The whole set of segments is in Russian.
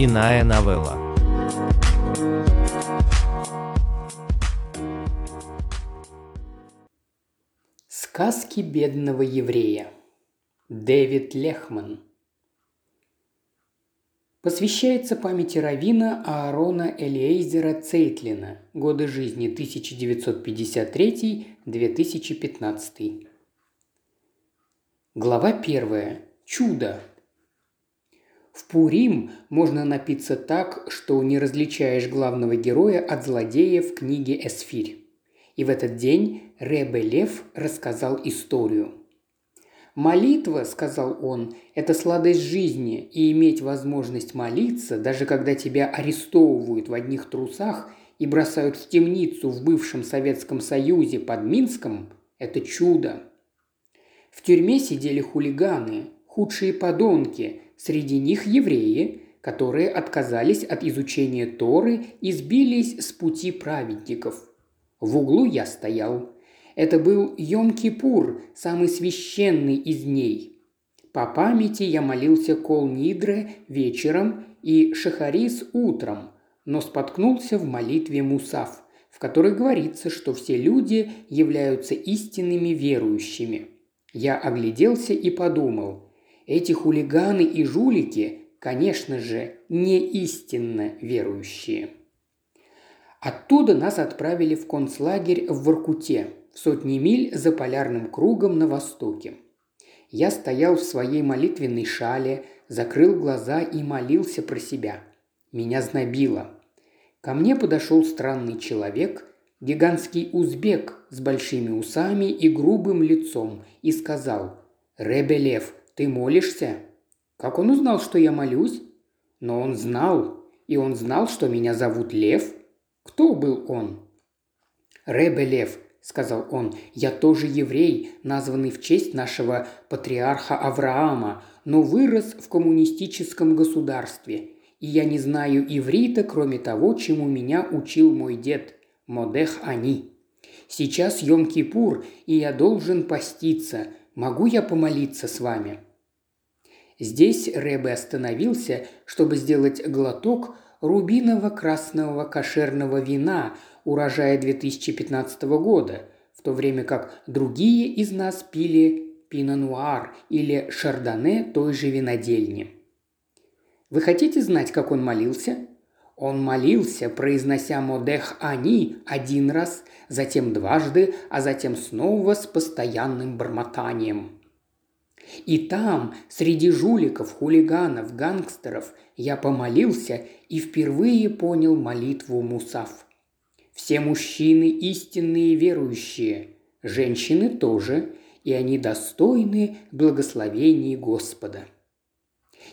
Иная новелла. Сказки бедного еврея. Дэвид Лехман. Посвящается памяти равина Аарона Элиэйзера Цейтлина, годы жизни 1953-2015. Глава первая. Чудо. В Пурим можно напиться так, что не различаешь главного героя от злодея в книге «Эсфирь». И в этот день Ребе Лев рассказал историю. «Молитва, – сказал он, – это сладость жизни, и иметь возможность молиться, даже когда тебя арестовывают в одних трусах и бросают в темницу в бывшем Советском Союзе под Минском – это чудо. В тюрьме сидели хулиганы, худшие подонки, Среди них евреи, которые отказались от изучения Торы и сбились с пути праведников. В углу я стоял. Это был Йом-Кипур, самый священный из дней. По памяти я молился Кол-Нидре вечером и Шахарис утром, но споткнулся в молитве Мусав, в которой говорится, что все люди являются истинными верующими. Я огляделся и подумал – эти хулиганы и жулики, конечно же, не истинно верующие. Оттуда нас отправили в концлагерь в Воркуте, в сотни миль за полярным кругом на востоке. Я стоял в своей молитвенной шале, закрыл глаза и молился про себя. Меня знобило. Ко мне подошел странный человек, гигантский узбек с большими усами и грубым лицом, и сказал «Ребелев, ты молишься?» Как он узнал, что я молюсь? Но он знал, и он знал, что меня зовут Лев. Кто был он? Ребе Лев, сказал он, я тоже еврей, названный в честь нашего патриарха Авраама, но вырос в коммунистическом государстве. И я не знаю иврита, кроме того, чему меня учил мой дед – Модех Ани. Сейчас Йом-Кипур, и я должен поститься. Могу я помолиться с вами?» Здесь Рэбе остановился, чтобы сделать глоток рубиново-красного кошерного вина урожая 2015 года, в то время как другие из нас пили пино-нуар или шардоне той же винодельни. Вы хотите знать, как он молился? Он молился, произнося «Модех Ани» один раз, затем дважды, а затем снова с постоянным бормотанием – и там, среди жуликов, хулиганов, гангстеров, я помолился и впервые понял молитву Мусав. Все мужчины истинные верующие, женщины тоже, и они достойны благословений Господа.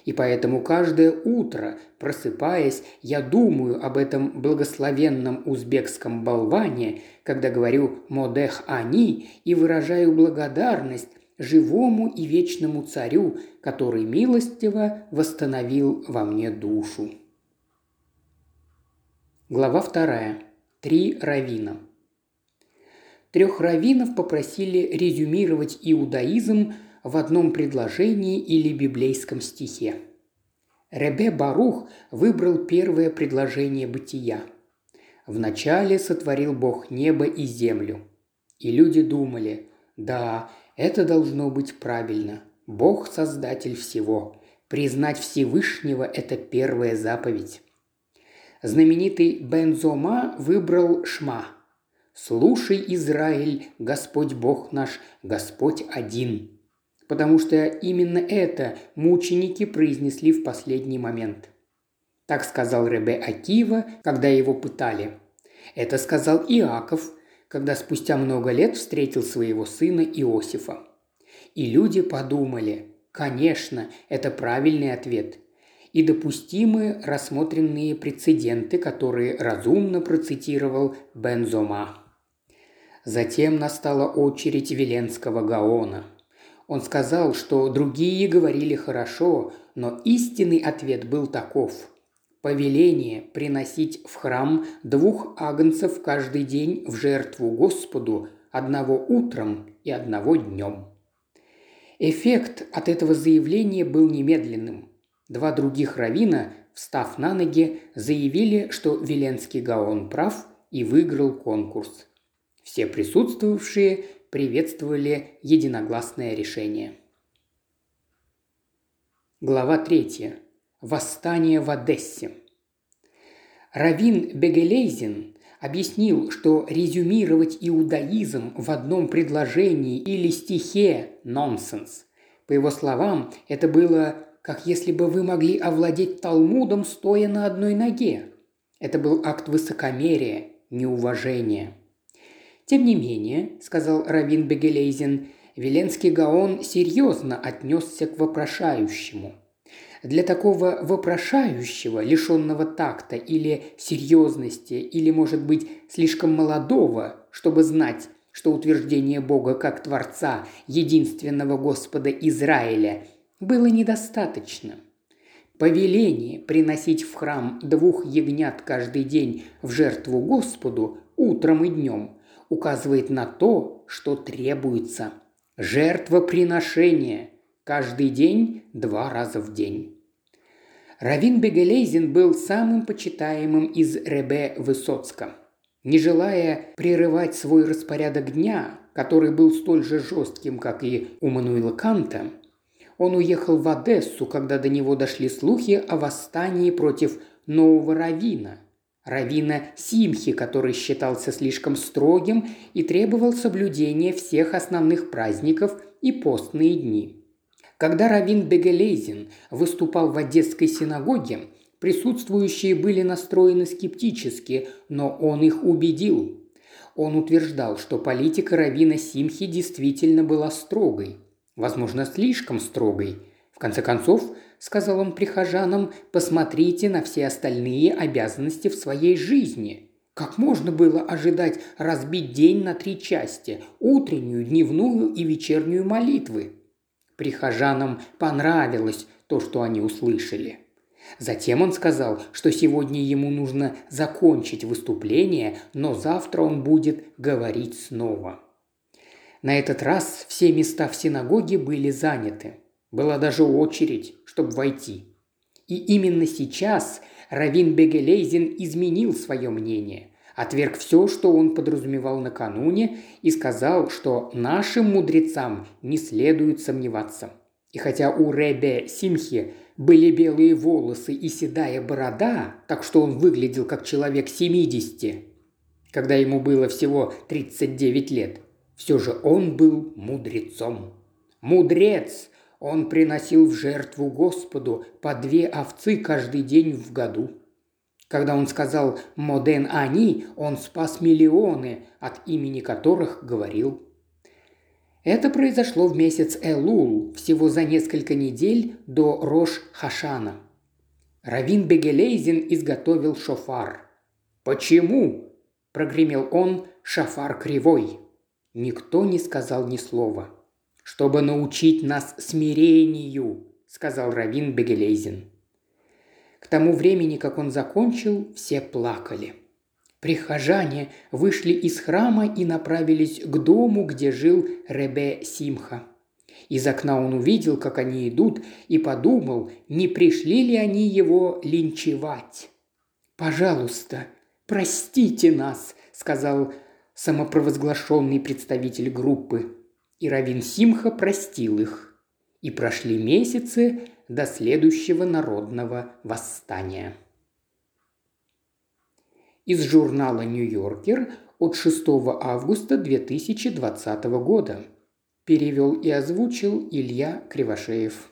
И поэтому каждое утро, просыпаясь, я думаю об этом благословенном узбекском болване, когда говорю «Модех Ани» и выражаю благодарность живому и вечному царю, который милостиво восстановил во мне душу. Глава вторая. Три равина. Трех раввинов попросили резюмировать иудаизм в одном предложении или библейском стихе. Ребе Барух выбрал первое предложение бытия. «Вначале сотворил Бог небо и землю». И люди думали, да, это должно быть правильно. Бог – создатель всего. Признать Всевышнего – это первая заповедь. Знаменитый Бензома выбрал Шма. «Слушай, Израиль, Господь Бог наш, Господь один». Потому что именно это мученики произнесли в последний момент. Так сказал Ребе Акива, когда его пытали. Это сказал Иаков – когда спустя много лет встретил своего сына Иосифа. И люди подумали, конечно, это правильный ответ. И допустимы рассмотренные прецеденты, которые разумно процитировал Бензома. Затем настала очередь Веленского Гаона. Он сказал, что другие говорили хорошо, но истинный ответ был таков – повеление приносить в храм двух агнцев каждый день в жертву Господу, одного утром и одного днем. Эффект от этого заявления был немедленным. Два других равина, встав на ноги, заявили, что Веленский Гаон прав и выиграл конкурс. Все присутствовавшие приветствовали единогласное решение. Глава 3. Восстание в Одессе. Равин Бегелейзин объяснил, что резюмировать иудаизм в одном предложении или стихе – нонсенс. По его словам, это было как если бы вы могли овладеть Талмудом, стоя на одной ноге. Это был акт высокомерия, неуважения. «Тем не менее», – сказал Равин Бегелейзин, – Веленский Гаон серьезно отнесся к вопрошающему. Для такого вопрошающего, лишенного такта или серьезности, или, может быть, слишком молодого, чтобы знать, что утверждение Бога как Творца, единственного Господа Израиля, было недостаточно. Повеление приносить в храм двух ягнят каждый день в жертву Господу утром и днем указывает на то, что требуется. Жертвоприношение каждый день два раза в день. Равин Бегелейзин был самым почитаемым из Ребе Высоцка. Не желая прерывать свой распорядок дня, который был столь же жестким, как и у Мануила Канта, он уехал в Одессу, когда до него дошли слухи о восстании против нового равина, равина Симхи, который считался слишком строгим и требовал соблюдения всех основных праздников и постные дни. Когда равин Бегелейзин выступал в Одесской синагоге, присутствующие были настроены скептически, но он их убедил. Он утверждал, что политика равина Симхи действительно была строгой – возможно, слишком строгой. В конце концов, сказал он прихожанам, посмотрите на все остальные обязанности в своей жизни. Как можно было ожидать разбить день на три части – утреннюю, дневную и вечернюю молитвы? Прихожанам понравилось то, что они услышали. Затем он сказал, что сегодня ему нужно закончить выступление, но завтра он будет говорить снова – на этот раз все места в синагоге были заняты. Была даже очередь, чтобы войти. И именно сейчас Равин Бегелейзин изменил свое мнение, отверг все, что он подразумевал накануне, и сказал, что нашим мудрецам не следует сомневаться. И хотя у Ребе Симхи были белые волосы и седая борода, так что он выглядел как человек 70, когда ему было всего 39 лет, все же он был мудрецом. Мудрец! Он приносил в жертву Господу по две овцы каждый день в году. Когда он сказал «Моден они», он спас миллионы, от имени которых говорил. Это произошло в месяц Элул, всего за несколько недель до Рош-Хашана. Равин Бегелейзин изготовил шофар. «Почему?» – прогремел он, шофар кривой – Никто не сказал ни слова. «Чтобы научить нас смирению», – сказал Равин Бегелейзин. К тому времени, как он закончил, все плакали. Прихожане вышли из храма и направились к дому, где жил Ребе Симха. Из окна он увидел, как они идут, и подумал, не пришли ли они его линчевать. «Пожалуйста, простите нас», – сказал самопровозглашенный представитель группы. И Равин Симха простил их. И прошли месяцы до следующего народного восстания. Из журнала «Нью-Йоркер» от 6 августа 2020 года. Перевел и озвучил Илья Кривошеев.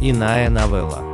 Иная новелла.